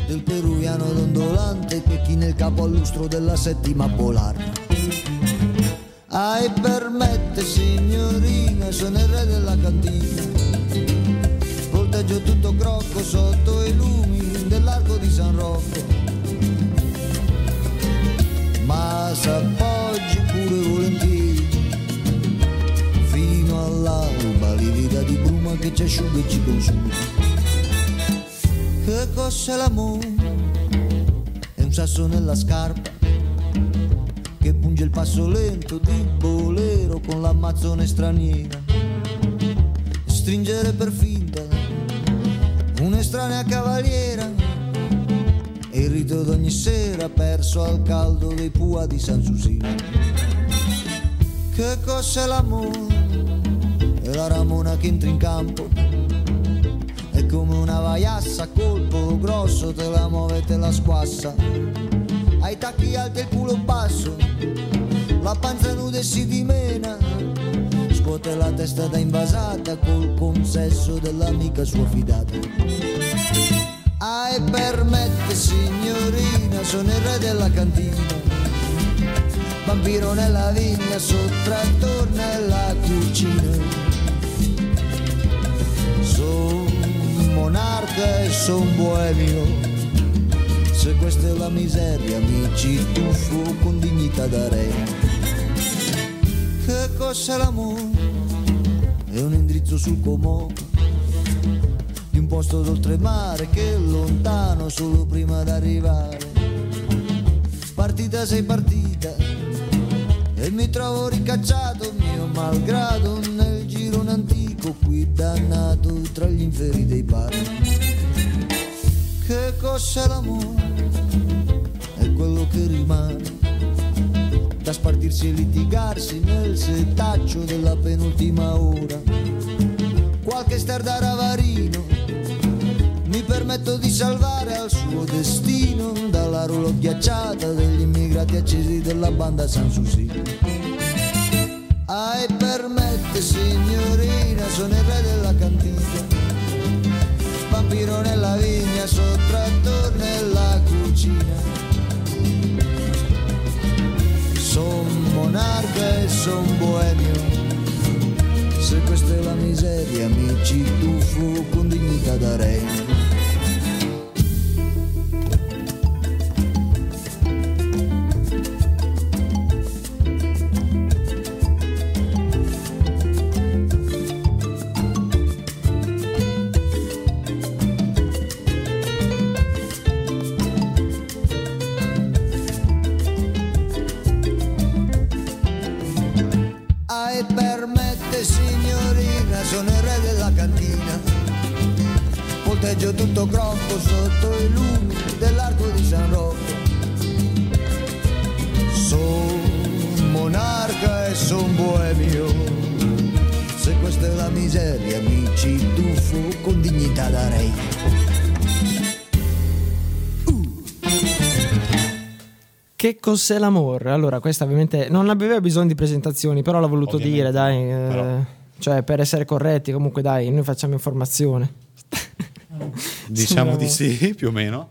del peruviano dondolante che china il capo al lustro della settima polare. Ai permette signorina sono il re della cantina volteggio tutto crocco sotto i lumi dell'arco di San Rocco. Ma s'appoggi pure volentieri all'alba livida di bruma che ci asciuga e ci consuma che cos'è l'amore? è un sasso nella scarpa che punge il passo lento di bolero con l'ammazzone straniera stringere per finta un'estranea cavaliera e il rito d'ogni sera perso al caldo dei pua di San Susino Che cos'è l'amore? È la ramona che entra in campo. È come una vaiassa colpo grosso, te la muove e te la squassa. Ai tacchi alti e il culo basso, la panza nuda e si dimena. Scuote la testa da invasata col consesso dell'amica sua fidata. Ah, e permette signorina, sono il re della cantina. Vampiro nella vigna, sottrattor nella cucina. Monarca e son boemio. Se questa è la miseria, mi ci tuffo con dignità da re. Che cos'è l'amore? È un indirizzo sul comò di un posto d'oltremare che è lontano solo prima d'arrivare. Partita sei partita e mi trovo ricacciato mio malgrado nel girone antico qui dannato tra gli inferi dei pari. Che cos'è l'amore? È quello che rimane da spartirsi e litigarsi nel setaccio della penultima ora. Qualche star da ravarino mi permetto di salvare al suo destino dalla rulo ghiacciata degli immigrati accesi della banda Sanssouci. Ah, e permette signorina, sono il re della cantina. Vampiro nella vigna, sottrattor nella cucina. Son monarca e son boemio. Se questa è la miseria, mi ci Che cos'è l'amore? Allora, questa ovviamente non aveva bisogno di presentazioni, però l'ho voluto Ovviamente dire, dai. eh, cioè, per essere corretti, comunque, dai, noi facciamo informazione. Diciamo di sì, più o meno.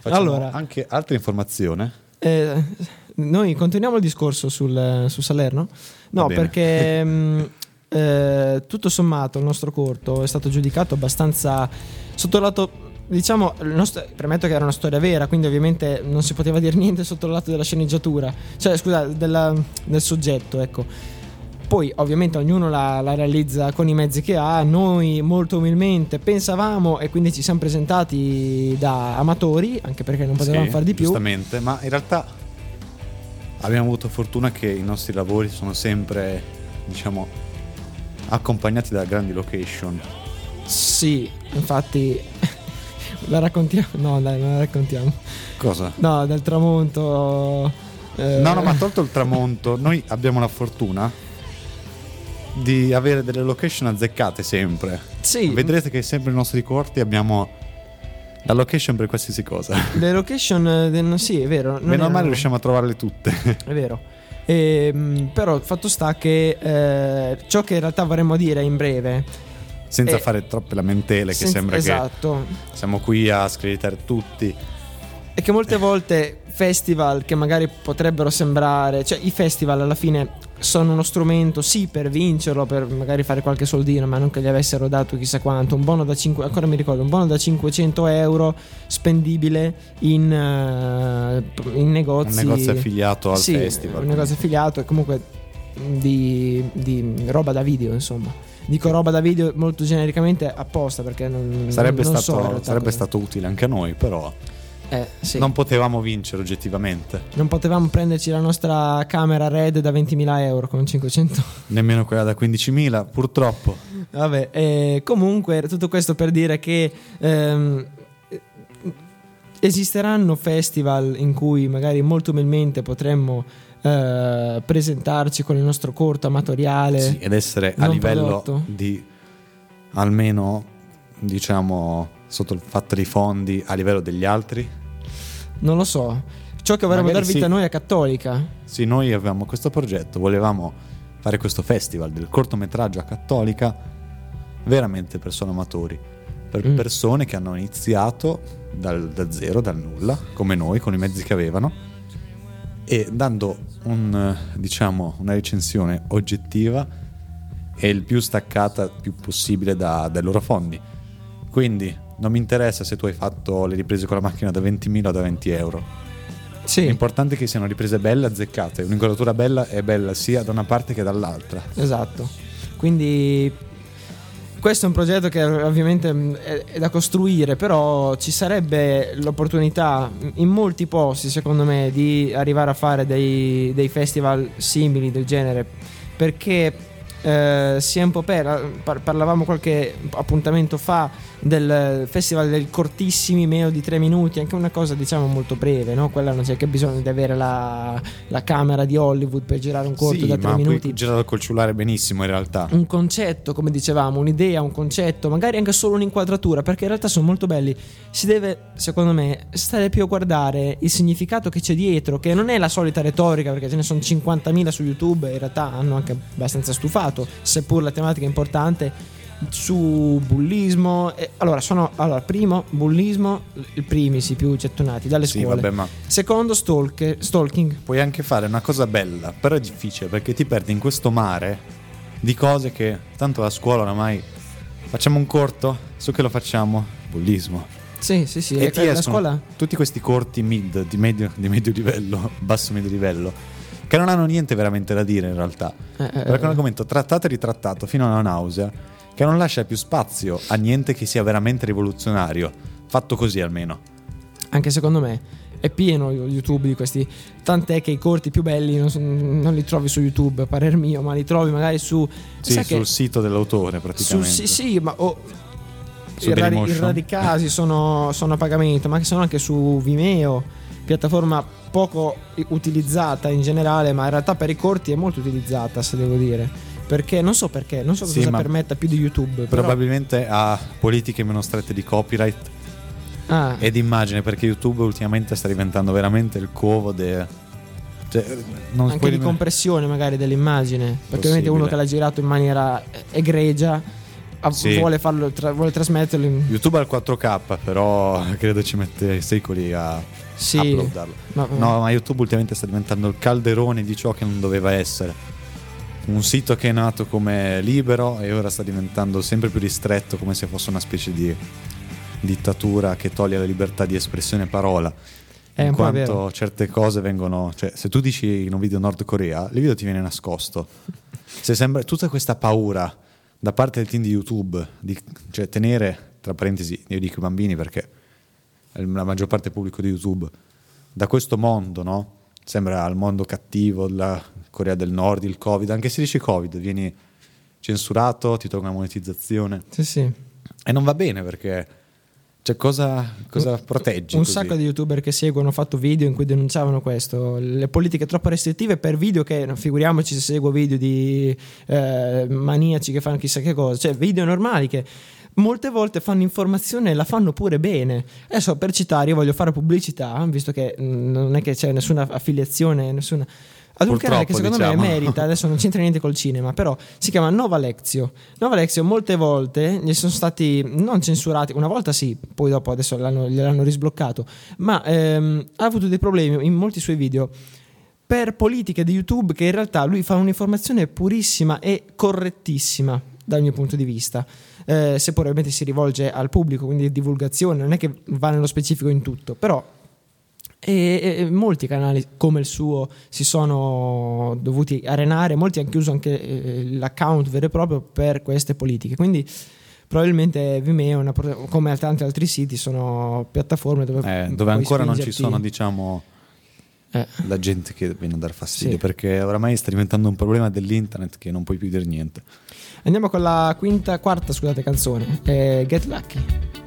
Facciamo Allora. anche altra informazione. Eh, noi continuiamo il discorso sul, su Salerno. No, perché mh, eh, tutto sommato il nostro corto è stato giudicato abbastanza sotto il lato. Diciamo, nostro- premetto che era una storia vera, quindi ovviamente non si poteva dire niente sotto il lato della sceneggiatura, cioè scusa, della- del soggetto, ecco. Poi ovviamente ognuno la, la realizza con i mezzi che ha, noi molto umilmente pensavamo e quindi ci siamo presentati da amatori, anche perché non potevamo Sì, fare di più. Giustamente, ma in realtà abbiamo avuto fortuna che i nostri lavori sono sempre, diciamo, accompagnati da grandi location. Sì, infatti la raccontiamo. No, dai, non la raccontiamo. Cosa? No, del tramonto. eh, No, no, ma tolto il tramonto, noi abbiamo la fortuna di avere delle location azzeccate sempre. Sì, Vedrete che sempre nei nostri corti abbiamo la location per qualsiasi cosa. le location. eh, sì, è vero. Meno male riusciamo a trovarle tutte. È vero. Ehm, però il fatto sta che eh, ciò che in realtà vorremmo dire in breve. Senza Eh, fare troppe lamentele, che senza- sembra esatto. che siamo qui a screditare tutti. E che molte volte festival che magari potrebbero sembrare, cioè i festival alla fine sono uno strumento sì per vincerlo, per magari fare qualche soldino, ma non che gli avessero dato chissà quanto, un buono da 5, ancora mi ricordo, un buono da 500 euro spendibile in, eh, in negozi. Un negozio affiliato al Sì, festival. Un negozio affiliato e comunque di, di roba da video, insomma. Dico roba da video molto genericamente apposta perché non, Sarebbe, non so stato, realtà sarebbe stato utile anche a noi, però Eh, sì. non potevamo vincere oggettivamente. Non potevamo prenderci la nostra camera Red da 20.000 euro con 500. Nemmeno quella da 15.000, purtroppo. Vabbè, eh, comunque tutto questo per dire che ehm, esisteranno festival in cui magari molto umilmente potremmo eh, presentarci con il nostro corto amatoriale. Sì, ed essere a livello prodotto. di almeno diciamo sotto il fatto dei fondi a livello degli altri. Non lo so. Ciò che vorremmo dar vita sì. a noi è cattolica. Sì, noi avevamo questo progetto, volevamo fare questo festival del cortometraggio a cattolica veramente per solo amatori, per Mm. persone che hanno iniziato dal- da zero, dal nulla, come noi, con i mezzi che avevano, e dando un, diciamo, una recensione oggettiva e il più staccata più possibile da- dai loro fondi. Quindi non mi interessa se tu hai fatto le riprese con la macchina da 20.000 o da 20 euro. Sì, L'importante è che siano riprese belle, azzeccate. Un'inquadratura bella è bella sia da una parte che dall'altra. esatto. Quindi questo è un progetto che ovviamente mh, è, da costruire, però ci sarebbe l'opportunità in molti posti, secondo me, di arrivare a fare dei, dei festival simili del genere, perché eh, si è un po' per, par- parlavamo qualche appuntamento fa del festival del cortissimi, meno di tre minuti, anche una cosa diciamo molto breve, no? Quella non c'è che bisogno di avere la, la camera di Hollywood per girare un corto sì, da tre ma minuti puoi girare col cellulare benissimo in realtà. un concetto, come dicevamo, un'idea, un concetto, magari anche solo un'inquadratura, perché in realtà sono molto belli. Si deve, secondo me, stare più a guardare il significato che c'è dietro, che non è la solita retorica, perché ce ne sono 50.000 su YouTube, in realtà hanno anche abbastanza stufato, seppur la tematica è importante su bullismo. E- allora, sono allora, primo, bullismo, i primi sì più gettonati dalle Sì, scuole. vabbè, ma Secondo, stalk- stalking. puoi anche fare una cosa bella, però è difficile perché ti perdi in questo mare di cose che tanto la scuola oramai facciamo un corto, su che lo facciamo? Bullismo. Sì, sì, sì. e ti la scuola tutti questi corti mid di medio, di medio livello, basso medio livello, che non hanno niente veramente da dire in realtà. Eh, eh, Perché è un argomento trattato e ritrattato fino alla nausea, che non lascia più spazio a niente che sia veramente rivoluzionario. Fatto così almeno. anche secondo me è pieno YouTube di questi tant'è che i corti più belli non, non li trovi su YouTube a parer mio ma li trovi magari su Sì, sul che- sito dell'autore su, praticamente. sì sì ma o Su i, rari, i rari casi sono, sono a pagamento ma che sono anche su Vimeo piattaforma poco utilizzata in generale ma in realtà per i corti è molto utilizzata se devo dire perché non so perché non so Sì, cosa permetta più di YouTube però- Probabilmente ha politiche meno strette di copyright Ah, e di immagine, perché YouTube ultimamente sta diventando veramente il covo de... Cioè, non anche di compressione magari dell'immagine perché ovviamente uno Possibile. che l'ha girato in maniera egregia ha- Sì. vuole, farlo, tra- vuole trasmetterlo in... YouTube ha il 4K, però credo ci mette secoli a Sì. uploadarlo. Ma- No, ma YouTube ultimamente sta diventando il calderone di ciò che non doveva essere. Un sito che è nato come libero e ora sta diventando sempre più ristretto, come se fosse una specie di dittatura che toglie la libertà di espressione e parola. È in quanto certe cose vengono, cioè, se tu dici in un video Nord Corea, il video ti viene nascosto. Se sembra tutta questa paura da parte del team di YouTube di cioè, tenere, tra parentesi, io dico i bambini perché la maggior parte del pubblico di YouTube, da questo mondo, no? Sembra il mondo cattivo della Corea del Nord, il Covid, anche se dici Covid, vieni censurato, ti tolgono la monetizzazione Sì, sì. e non va bene perché cioè, cosa, cosa proteggi? Un così? sacco di youtuber che seguo hanno fatto video in cui denunciavano questo, le politiche troppo restrittive per video che, figuriamoci se seguo video di eh, maniaci che fanno chissà che cosa, cioè video normali che molte volte fanno informazione e la fanno pure bene. Adesso per citare, io voglio fare pubblicità, visto che mm, non è che c'è nessuna affiliazione, nessuna... Ad un canale che secondo me diciamo. merita, adesso non c'entra niente col cinema, però si chiama Nova Lexio. Nova Lexio molte volte gli sono stati non censurati, una volta sì, poi dopo adesso l'hanno, gliel'hanno risbloccato, ma ehm, ha avuto dei problemi in molti suoi video per politiche di YouTube che in realtà lui fa un'informazione purissima e correttissima dal mio punto di vista. Eh, se poi ovviamente si rivolge al pubblico, quindi divulgazione, non è che va nello specifico in tutto, però e, e molti canali come il suo si sono dovuti arenare, molti hanno chiuso anche eh, l'account vero e proprio per queste politiche. Quindi probabilmente Vimeo, una come tanti altri siti, sono piattaforme dove, Eh, dove ancora non ci sono, diciamo, Eh, la gente che viene a dar fastidio, Sì. perché oramai sta diventando un problema dell'internet che non puoi più dire niente. Andiamo con la quinta, quarta scusate, canzone, Get Lucky.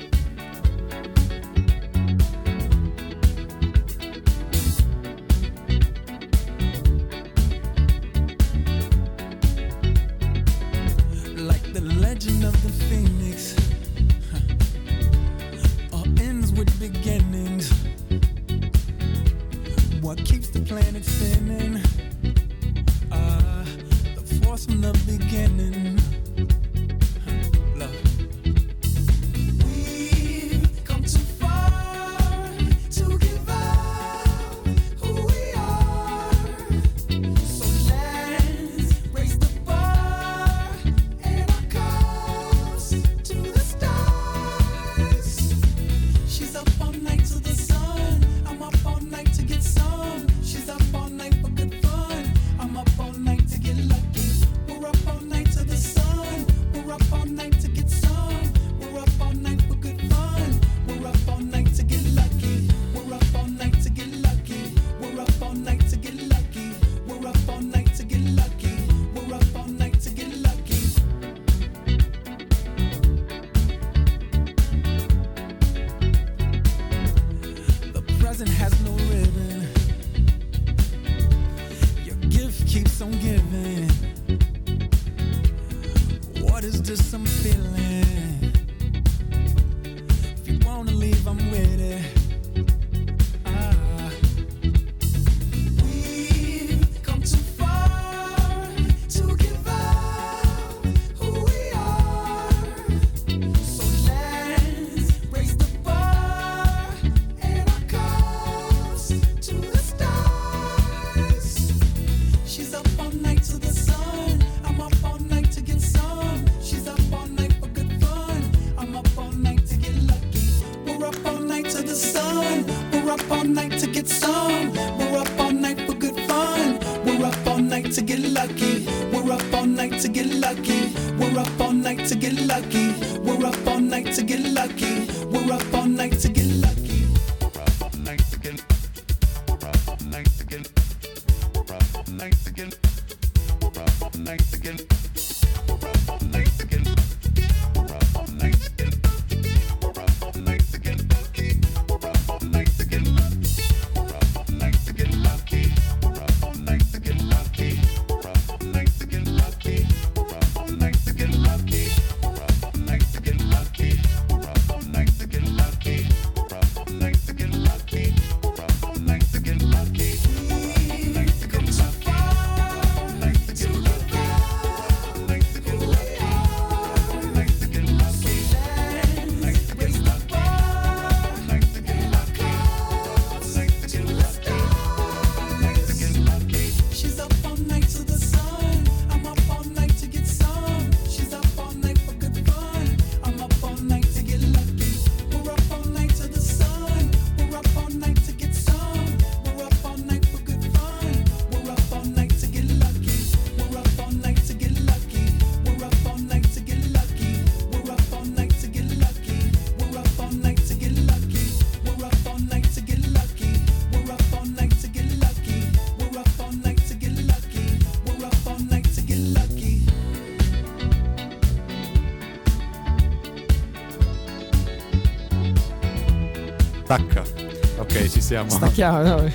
Siamo. Stacchiamo. no.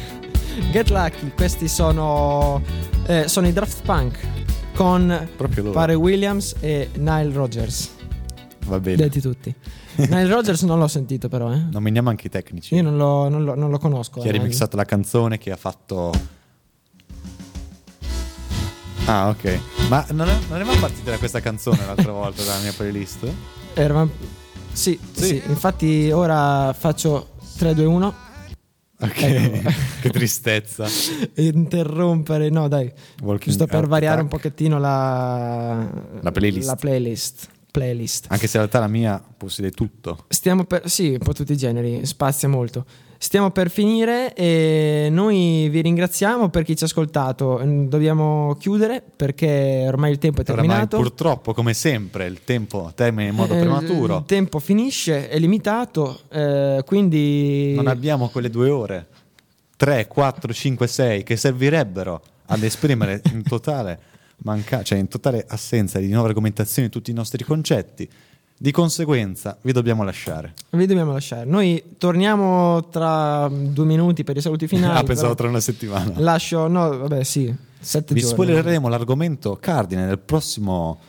Get Lucky, questi sono, eh, sono i Draft Punk con. Pare Williams e Nile Rogers. Va bene. Detti tutti. Nile Rogers non l'ho sentito però, eh. Nominiamo anche i tecnici. Io non lo, non lo- non lo conosco. Chi ha Nile. remixato la canzone, chi ha fatto... Ah, ok. Ma non, è- non eravamo partiti da questa canzone l'altra volta dalla mia playlist? Eravamo- Sì, Sì. sì, infatti ora faccio 3, 2, 1. Ok, Ecco. che tristezza. Interrompere, no dai, Walking giusto per variare un Attack. pochettino la, La playlist. La playlist. playlist. Anche se in realtà la mia possiede tutto. Stiamo per, sì, un po' tutti i generi, spazia molto. Stiamo per finire e noi vi ringraziamo per chi ci ha ascoltato. Mm, Dobbiamo chiudere perché ormai il tempo è terminato. purtroppo, come sempre, il tempo termina in modo Eh, prematuro. Il tempo finisce, è limitato, eh, quindi Non abbiamo quelle due ore, 3, 4, 5, 6 che servirebbero ad esprimere in totale, manca- cioè in totale assenza di nuove argomentazioni tutti i nostri concetti. Di conseguenza, vi dobbiamo lasciare. vi dobbiamo lasciare. Noi torniamo tra due minuti per i saluti finali. ah, pensavo tra una settimana. Lascio, no, vabbè, sì, sette Vi giorni. spoilereremo l'argomento cardine nel prossimo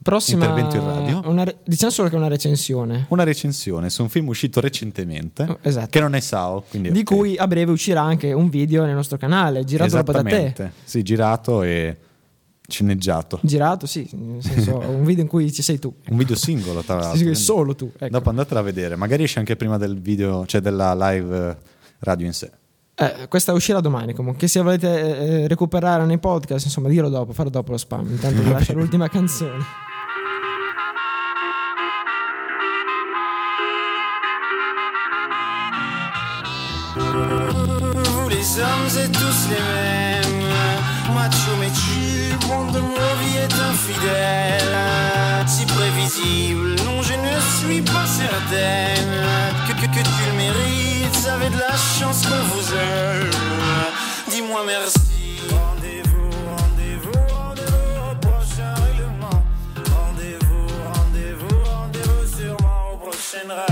Prossima, intervento in radio. una diciamo solo che è una recensione. una recensione su un film uscito recentemente Oh, esatto. che non è Sao, Di ok. cui a breve uscirà anche un video nel nostro canale, girato proprio da te. Sì, girato e sceneggiato. Girato, sì, nel senso, un video in cui ci sei tu. Un video singolo, tra l'altro. Sì, quindi solo tu. ecco. Dopo andatela a vedere, magari esce anche prima del video, cioè della live eh, radio in sé. Eh, questa uscirà domani comunque. Se volete eh, recuperare nei podcast, insomma, dirlo dopo, farò dopo lo spam. Intanto vi lascio l'ultima canzone. Vous les hommes êtes tous les est infidèle Si prévisible, non je ne suis pas certaine Que, que, que tu le mérites, avez de la chance qu'on vous aime Dis-moi merci. Rendez-vous, rendez-vous, rendez-vous au prochain règlement. Rendez-vous, rendez-vous, rendez-vous sûrement au prochain rêve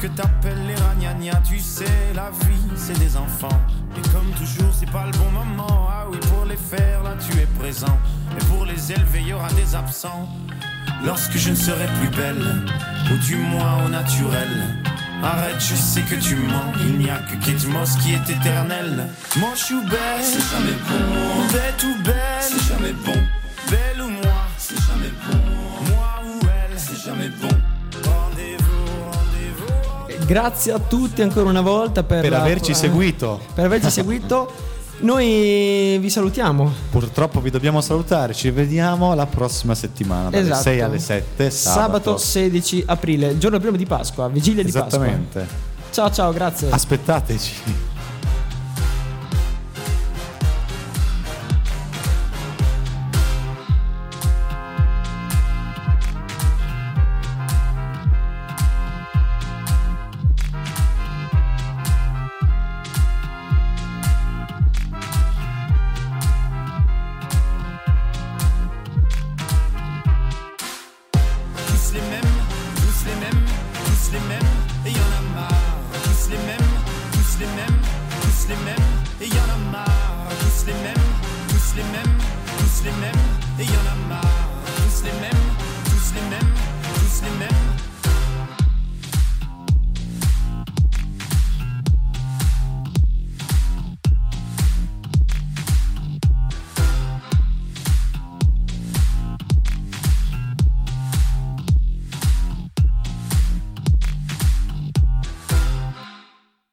Que t'appelles les ragnagnas, tu sais, la vie, c'est des enfants. Et comme toujours, c'est pas le bon moment. Ah oui, pour les faire, là, tu es présent. Et pour les élever, il y aura des absents. Lorsque je ne serai plus belle, ou du moins au naturel. Arrête, je sais que tu mens. Il n'y a que Kate Moss qui est éternel. Manche ou belle, c'est jamais bon. Bête ou belle, c'est jamais bon. Grazie a tutti ancora una volta per, Per la- averci eh, seguito. Per averci seguito. Noi vi salutiamo. Purtroppo vi dobbiamo salutare, ci vediamo la prossima settimana dalle Esatto. 6 alle 7 Sabato sabato. 16 aprile, giorno prima di Pasqua, vigilia di Pasqua. Esattamente. Ciao ciao, grazie. Aspettateci.